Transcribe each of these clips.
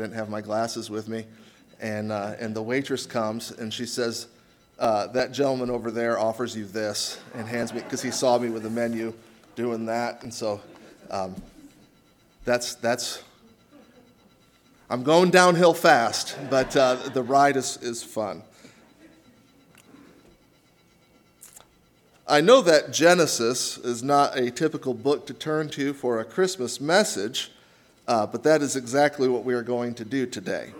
didn't have my glasses with me. And, uh, and the waitress comes and she says, uh, That gentleman over there offers you this and hands me, because he saw me with the menu doing that. And so um, that's, that's, I'm going downhill fast, but uh, the ride is, is fun. I know that Genesis is not a typical book to turn to for a Christmas message, uh, but that is exactly what we are going to do today.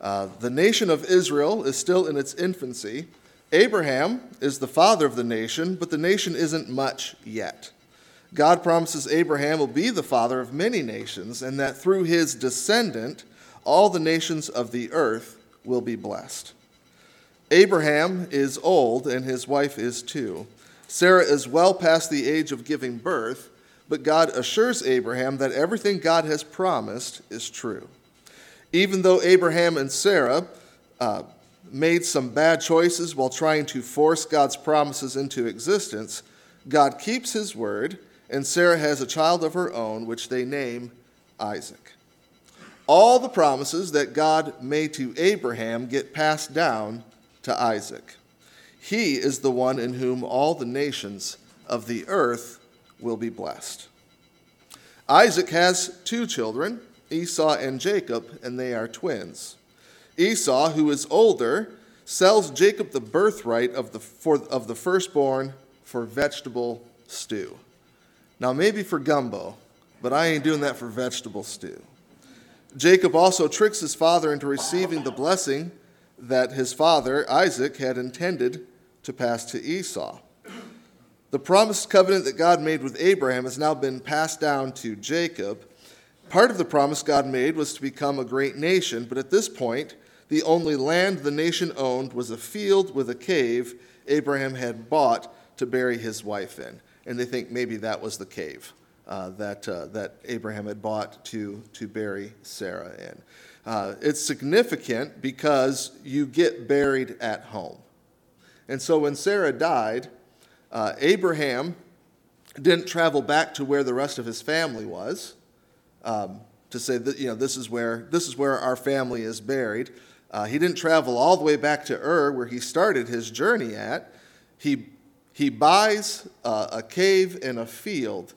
Uh, the nation of Israel is still in its infancy. Abraham is the father of the nation, but the nation isn't much yet. God promises Abraham will be the father of many nations, and that through his descendant, all the nations of the earth will be blessed. Abraham is old, and his wife is too. Sarah is well past the age of giving birth, but God assures Abraham that everything God has promised is true. Even though Abraham and Sarah uh, made some bad choices while trying to force God's promises into existence, God keeps his word, and Sarah has a child of her own, which they name Isaac. All the promises that God made to Abraham get passed down to Isaac. He is the one in whom all the nations of the earth will be blessed. Isaac has two children, Esau and Jacob, and they are twins. Esau, who is older, sells Jacob the birthright of the, for, of the firstborn for vegetable stew. Now, maybe for gumbo, but I ain't doing that for vegetable stew. Jacob also tricks his father into receiving the blessing that his father, Isaac, had intended to pass to Esau. The promised covenant that God made with Abraham has now been passed down to Jacob. Part of the promise God made was to become a great nation, but at this point, the only land the nation owned was a field with a cave Abraham had bought to bury his wife in. And they think maybe that was the cave uh, that, uh, that Abraham had bought to, to bury Sarah in. Uh, it's significant because you get buried at home. And so when Sarah died, uh, Abraham didn't travel back to where the rest of his family was um, to say that you know this is where this is where our family is buried. Uh, he didn't travel all the way back to Ur, where he started his journey at. He he buys uh, a cave and a field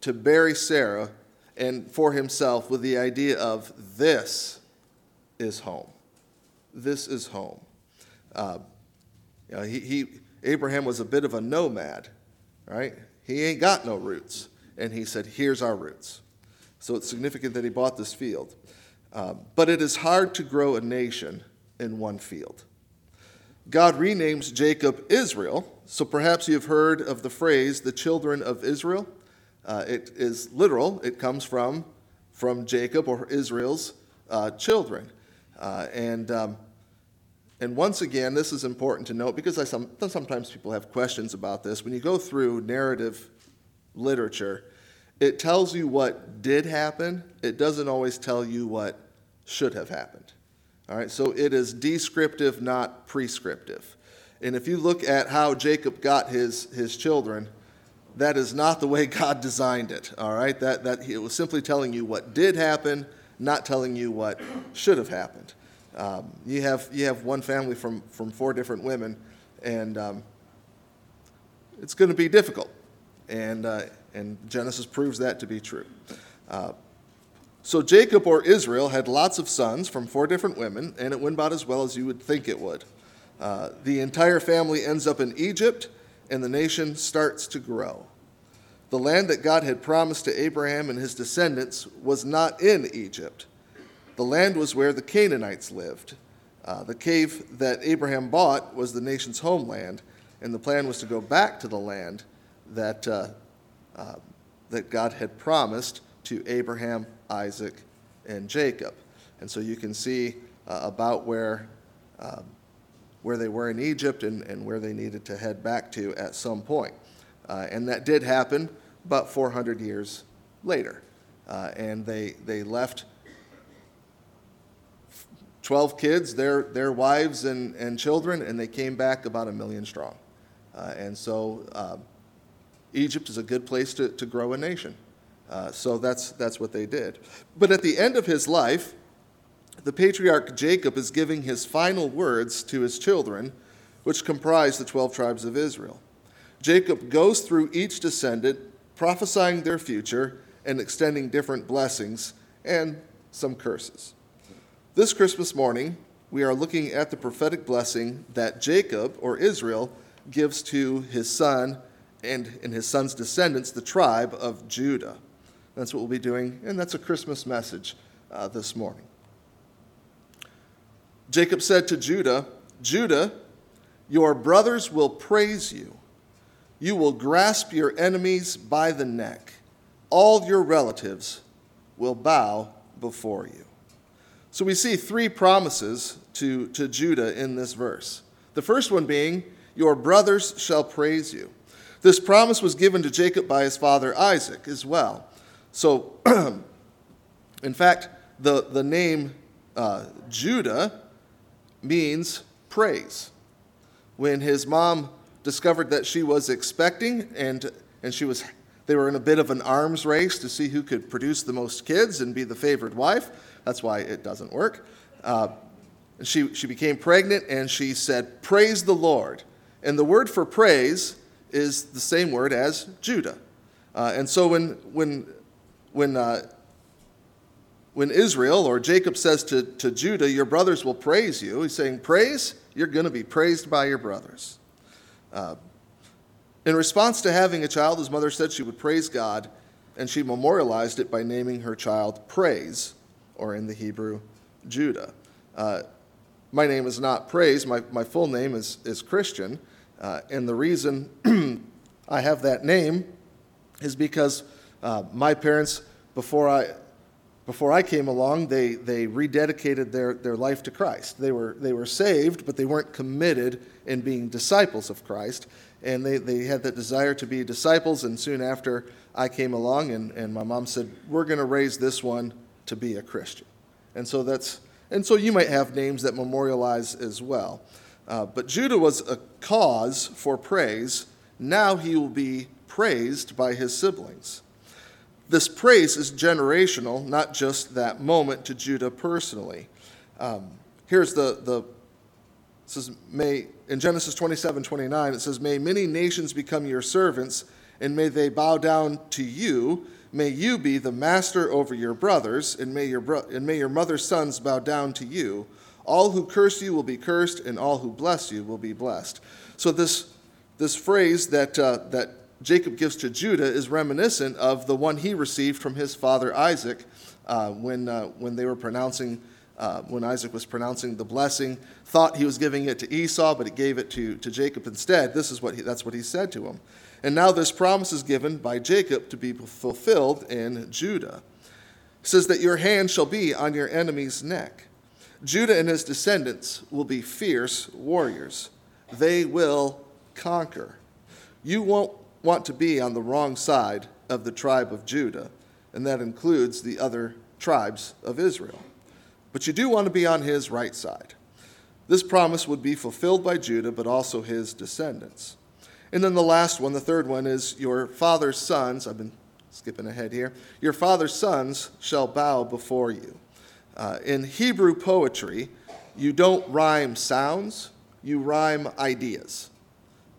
to bury Sarah and for himself with the idea of this is home. This is home. Uh, you know, he, he, Abraham was a bit of a nomad, right? He ain't got no roots. And he said, Here's our roots. So it's significant that he bought this field. Uh, but it is hard to grow a nation in one field. God renames Jacob Israel, so perhaps you've heard of the phrase the children of Israel. Uh, it is literal, it comes from, from Jacob or Israel's uh, children. Uh, and um, and once again, this is important to note because I some, sometimes people have questions about this. When you go through narrative literature, it tells you what did happen, it doesn't always tell you what should have happened. All right, so it is descriptive, not prescriptive. And if you look at how Jacob got his, his children, that is not the way God designed it. All right, that, that it was simply telling you what did happen, not telling you what should have happened. Um, you, have, you have one family from, from four different women, and um, it's going to be difficult. And, uh, and Genesis proves that to be true. Uh, so Jacob or Israel had lots of sons from four different women, and it went about as well as you would think it would. Uh, the entire family ends up in Egypt, and the nation starts to grow. The land that God had promised to Abraham and his descendants was not in Egypt. The land was where the Canaanites lived. Uh, the cave that Abraham bought was the nation's homeland, and the plan was to go back to the land that, uh, uh, that God had promised to Abraham, Isaac, and Jacob. And so you can see uh, about where, um, where they were in Egypt and, and where they needed to head back to at some point. Uh, and that did happen about 400 years later. Uh, and they, they left 12 kids, their, their wives and, and children, and they came back about a million strong. Uh, and so um, Egypt is a good place to, to grow a nation. Uh, so that's, that's what they did. But at the end of his life, the patriarch Jacob is giving his final words to his children, which comprise the 12 tribes of Israel. Jacob goes through each descendant, prophesying their future and extending different blessings and some curses. This Christmas morning, we are looking at the prophetic blessing that Jacob, or Israel, gives to his son and, and his son's descendants, the tribe of Judah. That's what we'll be doing, and that's a Christmas message uh, this morning. Jacob said to Judah, Judah, your brothers will praise you. You will grasp your enemies by the neck. All your relatives will bow before you. So we see three promises to, to Judah in this verse. The first one being, Your brothers shall praise you. This promise was given to Jacob by his father Isaac as well. So, in fact, the, the name uh, Judah means praise. When his mom discovered that she was expecting and, and she was, they were in a bit of an arms race to see who could produce the most kids and be the favored wife, that's why it doesn't work. Uh, she, she became pregnant and she said, Praise the Lord. And the word for praise is the same word as Judah. Uh, and so when, when, when uh, when Israel or Jacob says to, to Judah, Your brothers will praise you, he's saying, Praise? You're going to be praised by your brothers. Uh, in response to having a child, his mother said she would praise God, and she memorialized it by naming her child Praise, or in the Hebrew, Judah. Uh, my name is not Praise, my, my full name is, is Christian, uh, and the reason I have that name is because uh, my parents, before I, before I came along, they, they rededicated their, their life to Christ. They were, they were saved, but they weren't committed in being disciples of Christ. And they, they had that desire to be disciples. And soon after I came along, and, and my mom said, We're going to raise this one to be a Christian. And so that's, and so you might have names that memorialize as well. Uh, but Judah was a cause for praise. Now he will be praised by his siblings. This praise is generational, not just that moment to Judah personally. Um, here's the, the says, may, in Genesis 27 29, it says, May many nations become your servants, and may they bow down to you. May you be the master over your brothers, and may your, bro- and may your mother's sons bow down to you. All who curse you will be cursed, and all who bless you will be blessed. So, this, this phrase that, uh, that Jacob gives to Judah is reminiscent of the one he received from his father Isaac uh, when, uh, when they were pronouncing, uh, when Isaac was pronouncing the blessing, thought he was giving it to Esau, but he gave it to, to Jacob instead. This is what he, that's what he said to him. And now this promise is given by Jacob to be fulfilled in Judah. It says that your hand shall be on your enemy's neck. Judah and his descendants will be fierce warriors. They will conquer. You won't want to be on the wrong side of the tribe of Judah, and that includes the other tribes of Israel. But you do want to be on his right side. This promise would be fulfilled by Judah, but also his descendants. And then the last one, the third one, is your father's sons. I've been skipping ahead here. Your father's sons shall bow before you. Uh, in Hebrew poetry, you don't rhyme sounds, you rhyme ideas.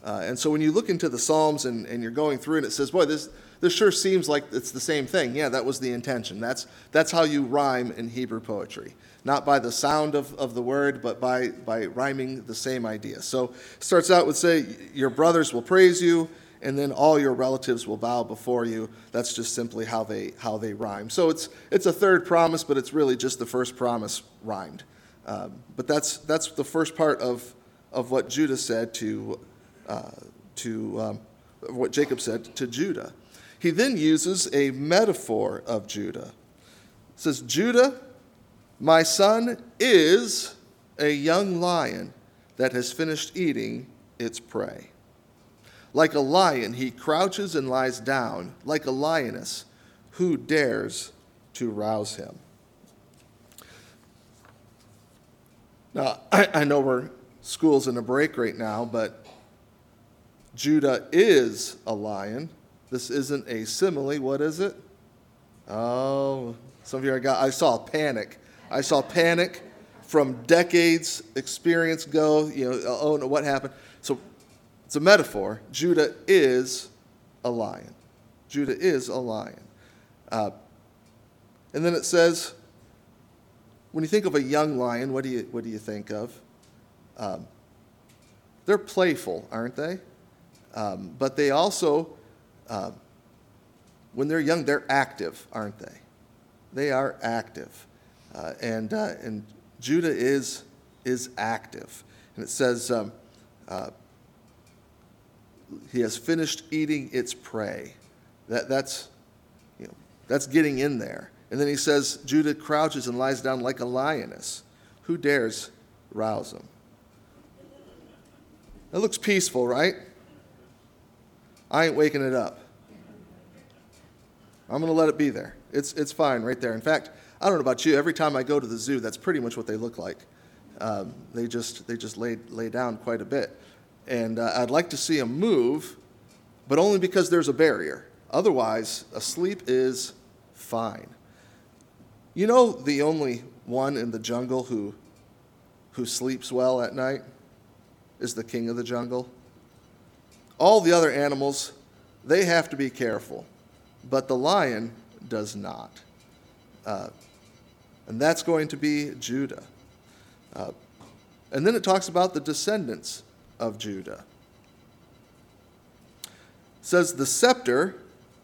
Uh, and so when you look into the Psalms and, and you're going through and it says, boy, this, this sure seems like it's the same thing. Yeah, that was the intention. That's, that's how you rhyme in Hebrew poetry. Not by the sound of, of the word, but by, by rhyming the same idea. So it starts out with, say, your brothers will praise you, and then all your relatives will bow before you. That's just simply how they, how they rhyme. So it's, it's a third promise, but it's really just the first promise rhymed. Um, but that's, that's the first part of, of what Judah said to uh, to um, what Jacob said to Judah. He then uses a metaphor of Judah. He says, Judah, my son, is a young lion that has finished eating its prey. Like a lion, he crouches and lies down, like a lioness, who dares to rouse him? Now, I, I know we're school's in a break right now, but Judah is a lion. This isn't a simile. What is it? Oh, some of you I got. I saw panic. I saw panic from decades experience go, you know, oh no, what happened? So it's a metaphor. Judah is a lion. Judah is a lion. Uh, and then it says, when you think of a young lion, what do you, what do you think of? Um, they're playful, aren't they? Um, but they also, uh, when they're young, they're active, aren't they? They are active. Uh, and, uh, and Judah is, is active. And it says, um, uh, he has finished eating its prey. That, that's, you know, that's getting in there. And then he says, Judah crouches and lies down like a lioness. Who dares rouse him? That looks peaceful, right? I ain't waking it up. I'm going to let it be there. It's, it's fine right there. In fact, I don't know about you, every time I go to the zoo, that's pretty much what they look like. Um, they just, they just lay, lay down quite a bit. And uh, I'd like to see them move, but only because there's a barrier. Otherwise, asleep is fine. You know the only one in the jungle who, who sleeps well at night is the king of the jungle. All the other animals, they have to be careful, but the lion does not. Uh, and that's going to be Judah. Uh, and then it talks about the descendants of Judah. It says, The scepter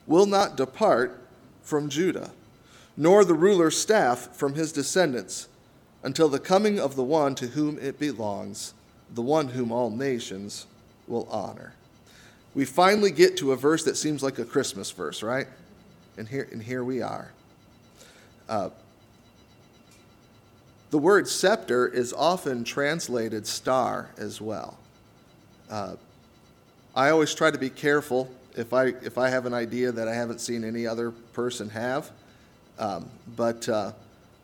will not depart from Judah, nor the ruler's staff from his descendants, until the coming of the one to whom it belongs, the one whom all nations will honor. We finally get to a verse that seems like a Christmas verse, right? And here, and here we are. Uh, the word scepter is often translated star as well. Uh, I always try to be careful if I, if I have an idea that I haven't seen any other person have. Um, but uh,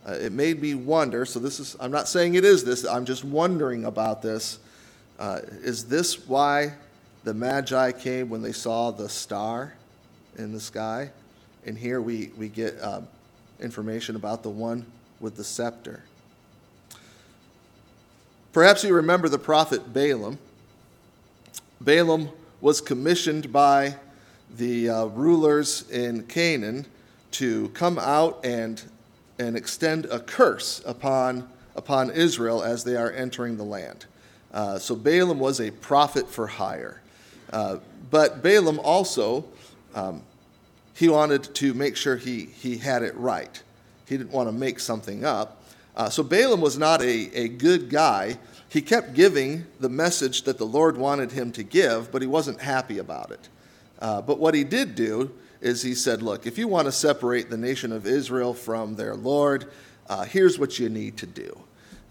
uh, it made me wonder. So, this is, I'm not saying it is this, I'm just wondering about this. Uh, is this why the Magi came when they saw the star in the sky? And here we, we get um, information about the one with the scepter. Perhaps you remember the prophet Balaam. Balaam was commissioned by the uh, rulers in Canaan to come out and, and extend a curse upon, upon Israel as they are entering the land. Uh, so Balaam was a prophet for hire. Uh, but Balaam also, um, he wanted to make sure he, he had it right. He didn't want to make something up. Uh, so Balaam was not a, a good guy he kept giving the message that the Lord wanted him to give, but he wasn't happy about it. Uh, but what he did do is he said, Look, if you want to separate the nation of Israel from their Lord, uh, here's what you need to do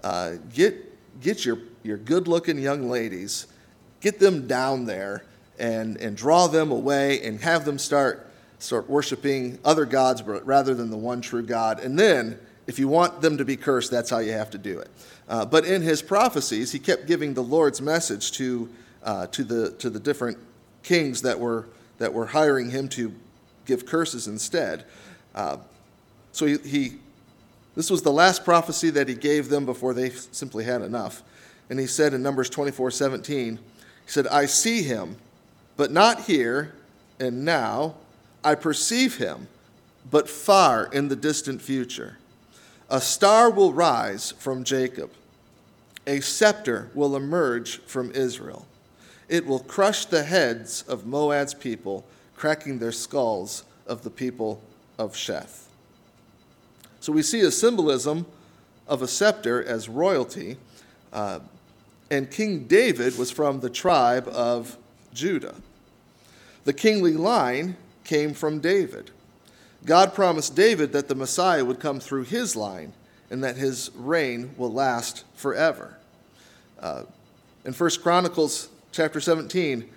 uh, get, get your, your good looking young ladies, get them down there and, and draw them away and have them start, start worshiping other gods rather than the one true God. And then, if you want them to be cursed, that's how you have to do it. Uh, but in his prophecies, he kept giving the Lord's message to, uh, to, the, to the different kings that were, that were hiring him to give curses instead. Uh, so he, he, this was the last prophecy that he gave them before they simply had enough. And he said in Numbers 24 17, he said, I see him, but not here and now. I perceive him, but far in the distant future. A star will rise from Jacob, a scepter will emerge from Israel. It will crush the heads of Moab's people, cracking their skulls of the people of Sheth. So we see a symbolism of a scepter as royalty, uh, and King David was from the tribe of Judah. The kingly line came from David. God promised David that the Messiah would come through his line and that his reign will last forever. Uh, in 1 Chronicles chapter 17,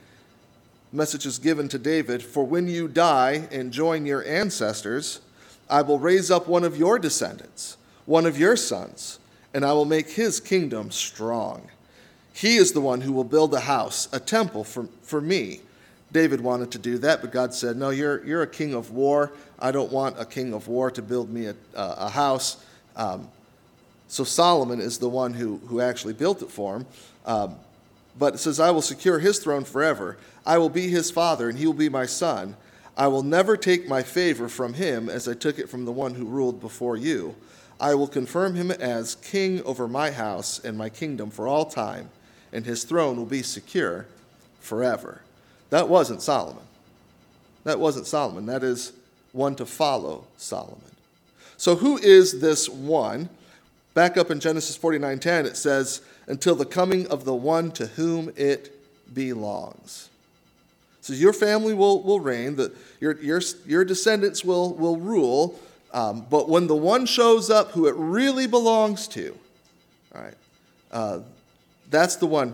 message is given to David For when you die and join your ancestors, I will raise up one of your descendants, one of your sons, and I will make his kingdom strong. He is the one who will build a house, a temple for, for me David wanted to do that, but God said, No, you're, you're a king of war. I don't want a king of war to build me a, a house. Um, So Solomon is the one who, who actually built it for him. Um, but it says, I will secure his throne forever. I will be his father, and he will be my son. I will never take my favor from him as I took it from the one who ruled before you. I will confirm him as king over my house and my kingdom for all time, and his throne will be secure forever. That wasn't Solomon. That wasn't Solomon. That is one to follow Solomon. So who is this one? Back up in Genesis 49:10 it says until the coming of the one to whom it belongs. So your family will, will reign, the, your, your, your descendants will, will rule, um, but when the one shows up who it really belongs to, all right, uh, that's the one,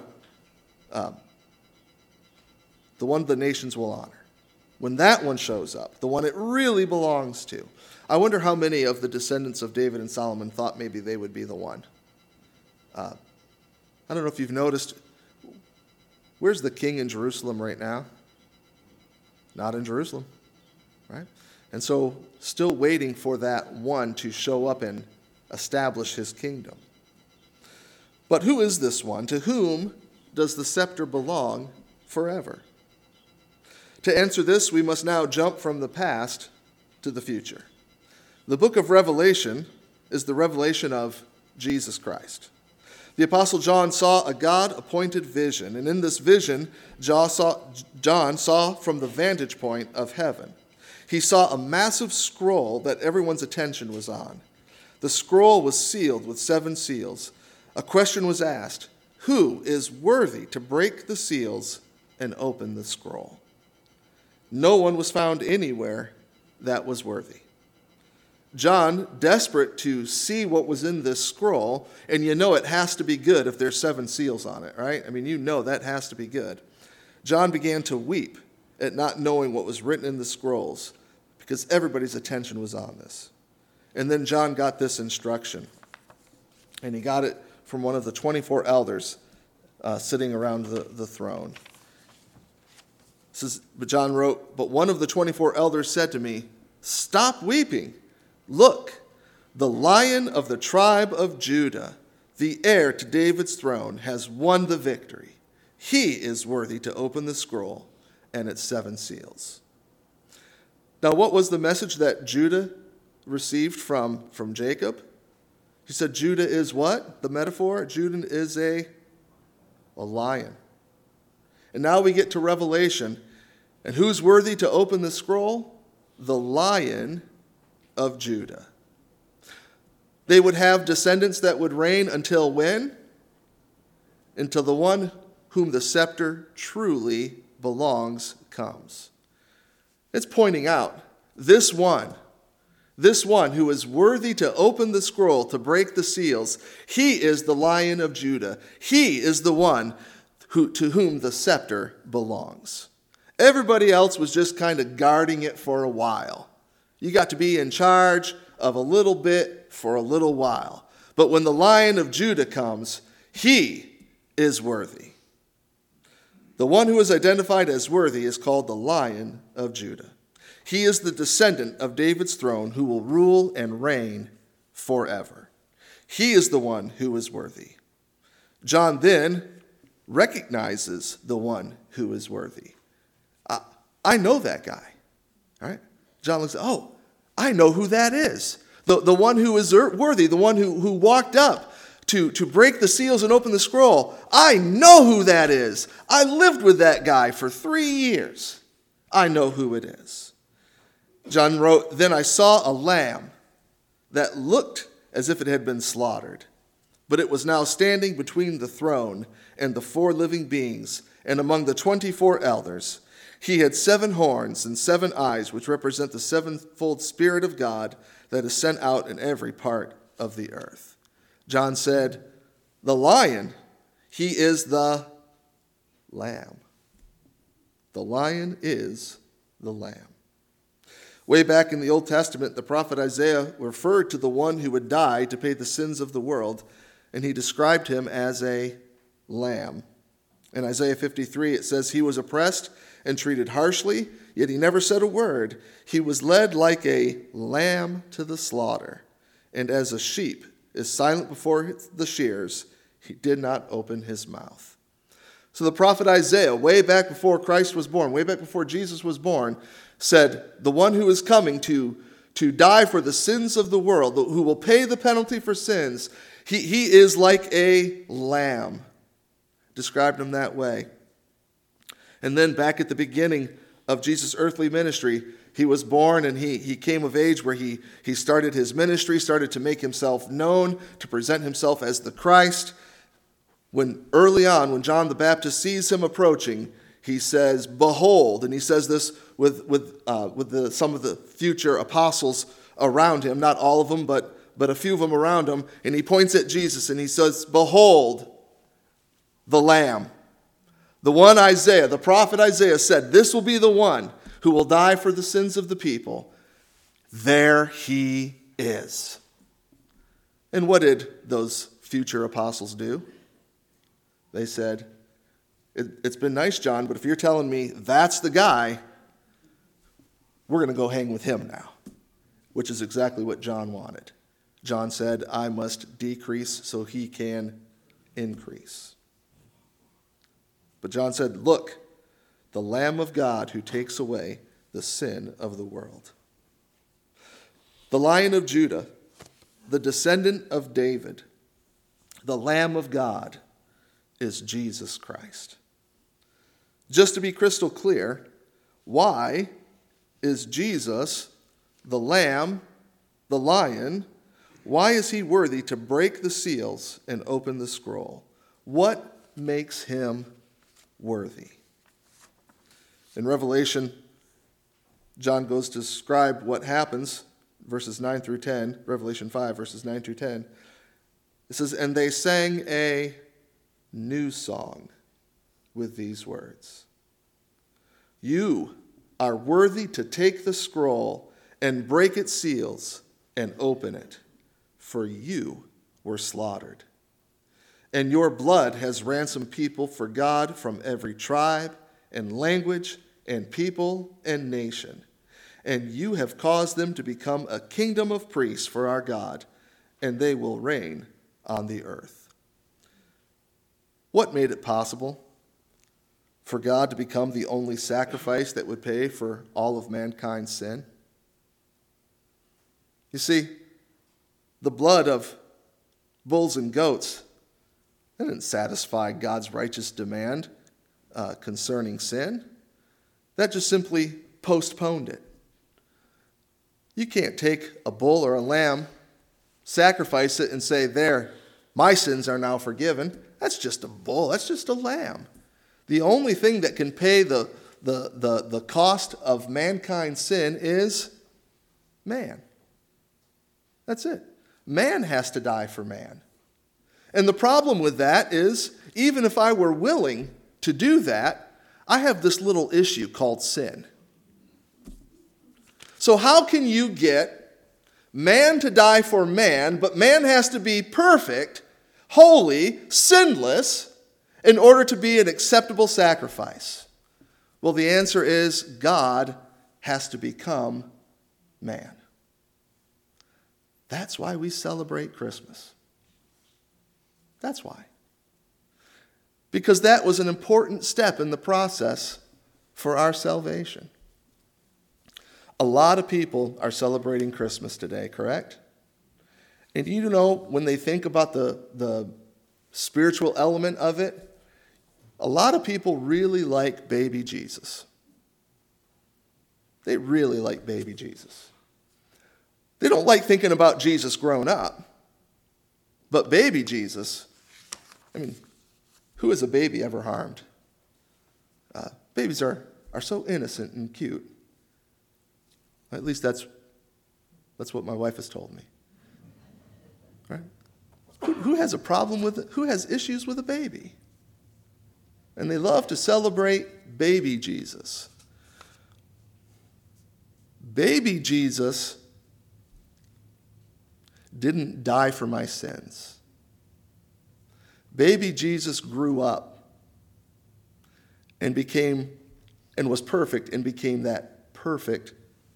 um, the one the nations will honor. When that one shows up, the one it really belongs to. I wonder how many of the descendants of David and Solomon thought maybe they would be the one. Uh, I don't know if you've noticed, where's the king in Jerusalem right now? Not in Jerusalem, right? And so, still waiting for that one to show up and establish his kingdom. But who is this one? To whom does the scepter belong forever? To answer this, we must now jump from the past to the future. The book of Revelation is the revelation of Jesus Christ. The Apostle John saw a God appointed vision, and in this vision, John saw, from the vantage point of heaven. He saw a massive scroll that everyone's attention was on. The scroll was sealed with seven seals. A question was asked Who is worthy to break the seals and open the scroll? No one was found anywhere that was worthy. John, desperate to see what was in this scroll, and you know it has to be good if there's seven seals on it, right? I mean, you know that has to be good. John began to weep at not knowing what was written in the scrolls because everybody's attention was on this. And then John got this instruction, and he got it from one of the 24 elders uh, sitting around the, the throne. Says, but John wrote, But one of the 24 elders said to me, Stop weeping. Look, the lion of the tribe of Judah, the heir to David's throne, has won the victory. He is worthy to open the scroll and its seven seals. Now, what was the message that Judah received from, from Jacob? He said, Judah is what? The metaphor? Judah is a, a lion. And now we get to Revelation. And who's worthy to open the scroll? The lion of Judah. They would have descendants that would reign until when? Until the one whom the scepter truly belongs comes. It's pointing out this one, this one who is worthy to open the scroll, to break the seals, he is the lion of Judah. He is the one who, to whom the scepter belongs. Everybody else was just kind of guarding it for a while. You got to be in charge of a little bit for a little while. But when the lion of Judah comes, he is worthy. The one who is identified as worthy is called the lion of Judah. He is the descendant of David's throne who will rule and reign forever. He is the one who is worthy. John then recognizes the one who is worthy. I, I know that guy. All right? John looks, oh, I know who that is. The, the one who is worthy, the one who, who walked up to, to break the seals and open the scroll. I know who that is. I lived with that guy for three years. I know who it is. John wrote, Then I saw a lamb that looked as if it had been slaughtered, but it was now standing between the throne and the four living beings and among the 24 elders. He had seven horns and seven eyes, which represent the sevenfold Spirit of God that is sent out in every part of the earth. John said, The lion, he is the lamb. The lion is the lamb. Way back in the Old Testament, the prophet Isaiah referred to the one who would die to pay the sins of the world, and he described him as a lamb. In Isaiah 53, it says, He was oppressed and treated harshly, yet he never said a word. He was led like a lamb to the slaughter, and as a sheep is silent before the shears, he did not open his mouth. So the prophet Isaiah, way back before Christ was born, way back before Jesus was born, said, The one who is coming to, to die for the sins of the world, who will pay the penalty for sins, he, he is like a lamb. Described him that way. And then back at the beginning of Jesus' earthly ministry, he was born and he, he came of age where he, he started his ministry, started to make himself known, to present himself as the Christ. When early on, when John the Baptist sees him approaching, he says, Behold, and he says this with, with, uh, with the, some of the future apostles around him, not all of them, but, but a few of them around him, and he points at Jesus and he says, Behold, the Lamb. The one Isaiah, the prophet Isaiah said, This will be the one who will die for the sins of the people. There he is. And what did those future apostles do? They said, it, has been nice, John, but if you're telling me that's the guy, we're going to go hang with him now, which is exactly what John wanted. John said, I must decrease so he can increase. But John said, Look, the Lamb of God who takes away the sin of the world. The Lion of Judah, the descendant of David, the Lamb of God is Jesus Christ. Just to be crystal clear, why is Jesus the Lamb, the Lion? Why is he worthy to break the seals and open the scroll? What makes him worthy? In Revelation, John goes to describe what happens, verses 9 through 10, Revelation 5, verses 9 through 10. It says, And they sang a new song with these words You are worthy to take the scroll and break its seals and open it, for you were slaughtered. And your blood has ransomed people for God from every tribe and language and people and nation. And you have caused them to become a kingdom of priests for our God, and they will reign on the earth. What made it possible for God to become the only sacrifice that would pay for all of mankind's sin? You see, the blood of bulls and goats that didn't satisfy God's righteous demand uh, concerning sin. That just simply postponed it. You can't take a bull or a lamb, sacrifice it, and say, There, my sins are now forgiven. That's just a bull, that's just a lamb. The only thing that can pay the, the, the, the cost of mankind's sin is man. That's it. Man has to die for man. And the problem with that is, even if I were willing to do that, I have this little issue called sin. So, how can you get man to die for man, but man has to be perfect, holy, sinless, in order to be an acceptable sacrifice? Well, the answer is God has to become man. That's why we celebrate Christmas. That's why because that was an important step in the process for our salvation. A lot of people are celebrating Christmas today, correct? And you know, when they think about the, the spiritual element of it, a lot of people really like baby Jesus. They really like baby Jesus. They don't like thinking about Jesus grown up. But baby Jesus, I mean, who has a baby ever harmed? Uh, babies are, are so innocent and cute. At least that's, that's what my wife has told me. Right? Who, who has a problem with? Who has issues with a baby? And they love to celebrate baby Jesus. Baby Jesus didn't die for my sins. Baby Jesus grew up and became and was perfect and became that perfect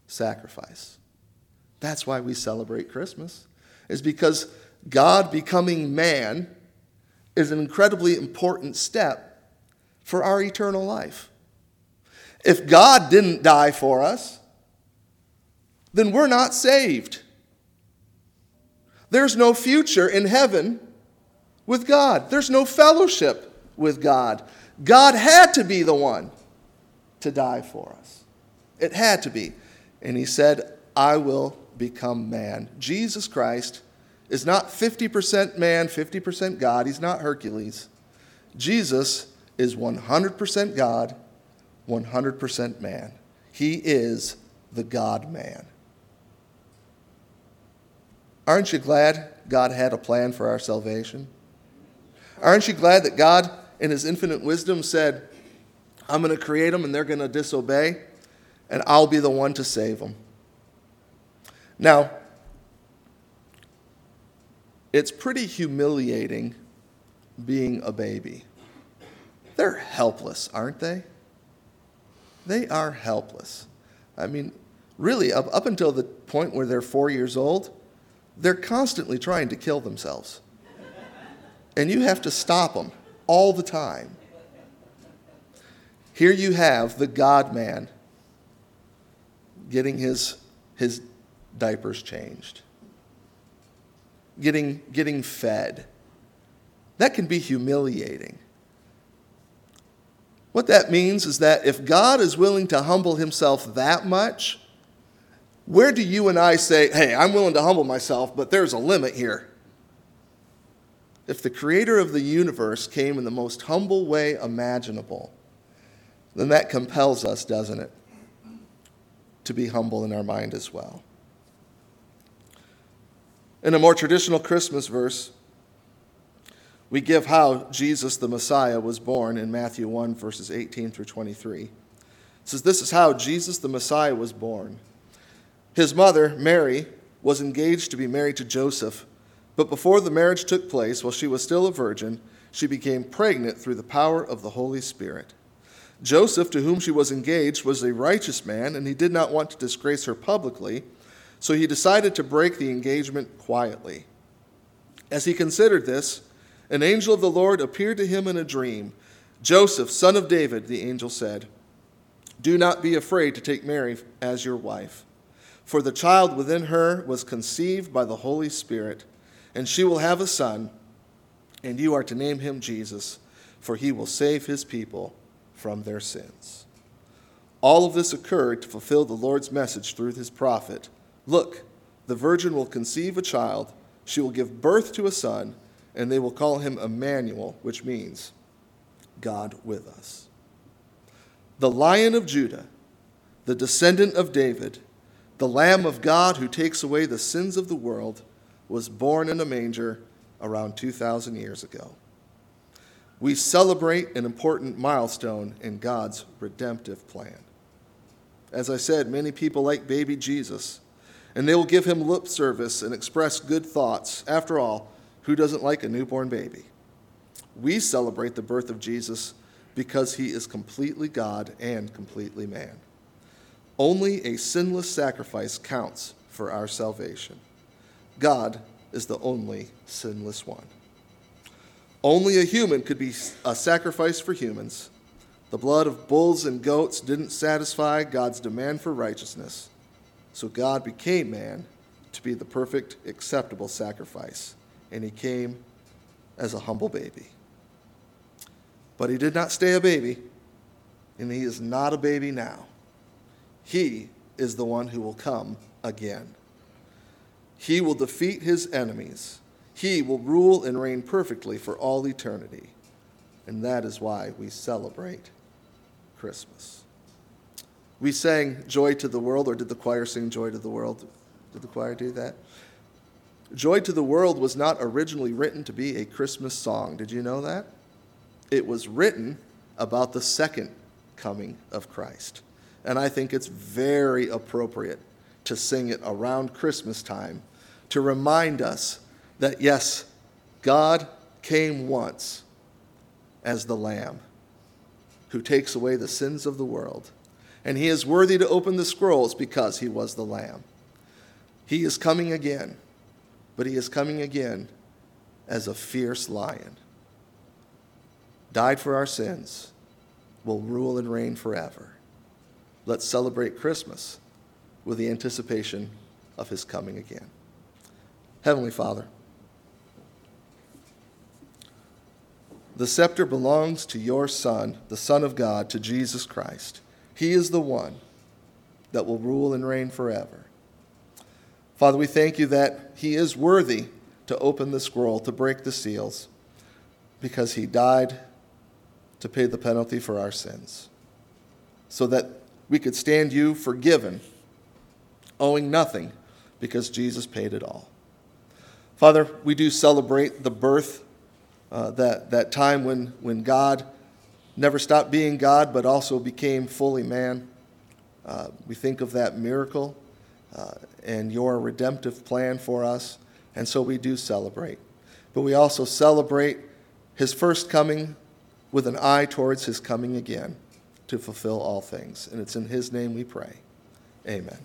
sacrifice. That's why we celebrate Christmas. Is because God becoming man is an incredibly important step for our eternal life. If God didn't die for us, then we're not saved. There's no future in heaven with God, there's no fellowship with God. God had to be the one to die for us. It had to be. And he said, I will become man. Jesus Christ is not 50% man, 50% God. He's not Hercules. Jesus is 100% God, 100% man. He is the God man. Aren't you glad God had a plan for our salvation? Aren't you glad that God, in His infinite wisdom, said, I'm going to create them and they're going to disobey, and I'll be the one to save them? Now, it's pretty humiliating being a baby. They're helpless, aren't they? They are helpless. I mean, really, up, up until the point where they're four years old, they're constantly trying to kill themselves. And you have to stop them all the time. Here you have the God man getting his, his diapers changed, getting, getting fed. That can be humiliating. What that means is that if God is willing to humble himself that much, where do you and I say, hey, I'm willing to humble myself, but there's a limit here? If the creator of the universe came in the most humble way imaginable, then that compels us, doesn't it, to be humble in our mind as well. In a more traditional Christmas verse, we give how Jesus the Messiah was born in Matthew 1, verses 18 through 23. It says, This is how Jesus the Messiah was born. His mother, Mary, was engaged to be married to Joseph, but before the marriage took place, while she was still a virgin, she became pregnant through the power of the Holy Spirit. Joseph, to whom she was engaged, was a righteous man, and he did not want to disgrace her publicly, so he decided to break the engagement quietly. As he considered this, an angel of the Lord appeared to him in a dream. Joseph, son of David, the angel said, Do not be afraid to take Mary as your wife for the child within her was conceived by the Holy Spirit, and she will have a son, and you are to name him Jesus, for he will save his people from their sins. All of this occurred to fulfill the Lord's message through his prophet Look, the virgin will conceive a child, she will give birth to a son, and they will call him Emmanuel, which means God with us. The lion of Judah, the descendant of David, the Lamb of God who takes away the sins of the world was born in a manger around 2,000 years ago. We celebrate an important milestone in God's redemptive plan. As I said, many people like baby Jesus, and they will give him lip service and express good thoughts. After all, who doesn't like a newborn baby? We celebrate the birth of Jesus because he is completely God and completely man. Only a sinless sacrifice counts for our salvation. God is the only sinless one. Only a human could be a sacrifice for humans. The blood of bulls and goats didn't satisfy God's demand for righteousness, so God became man to be the perfect, acceptable sacrifice, and he came as a humble baby. But he did not stay a baby, and he is not a baby now. He is the one who will come again. He will defeat his enemies. He will rule and reign perfectly for all eternity. And that is why we celebrate Christmas. We sang Joy to the World, or did the choir sing Joy to the World? Did the choir do that? Joy to the World was not originally written to be a Christmas song. Did you know that? It was written about the second coming of Christ. And I think it's very appropriate to sing it around Christmas time to remind us that, yes, God came once as the Lamb who takes away the sins of the world. And he is worthy to open the scrolls because he was the Lamb. He is coming again, but he is coming again as a fierce lion, died for our sins, will rule and reign forever. Let's celebrate Christmas with the anticipation of his coming again. Heavenly Father, the scepter belongs to your Son, the Son of God, to Jesus Christ. He is the one that will rule and reign forever. Father, we thank you that he is worthy to open the scroll, to break the seals, because he died to pay the penalty for our sins, so that we could stand you forgiven, owing nothing, because Jesus paid it all. Father, we do celebrate the birth, uh, that, that time when, when God never stopped being God, but also became fully man. Uh, we think of that miracle uh, and your redemptive plan for us, and so we do celebrate. But we also celebrate his first coming with an eye towards his coming again to fulfill all things. And it's in his name we pray. Amen.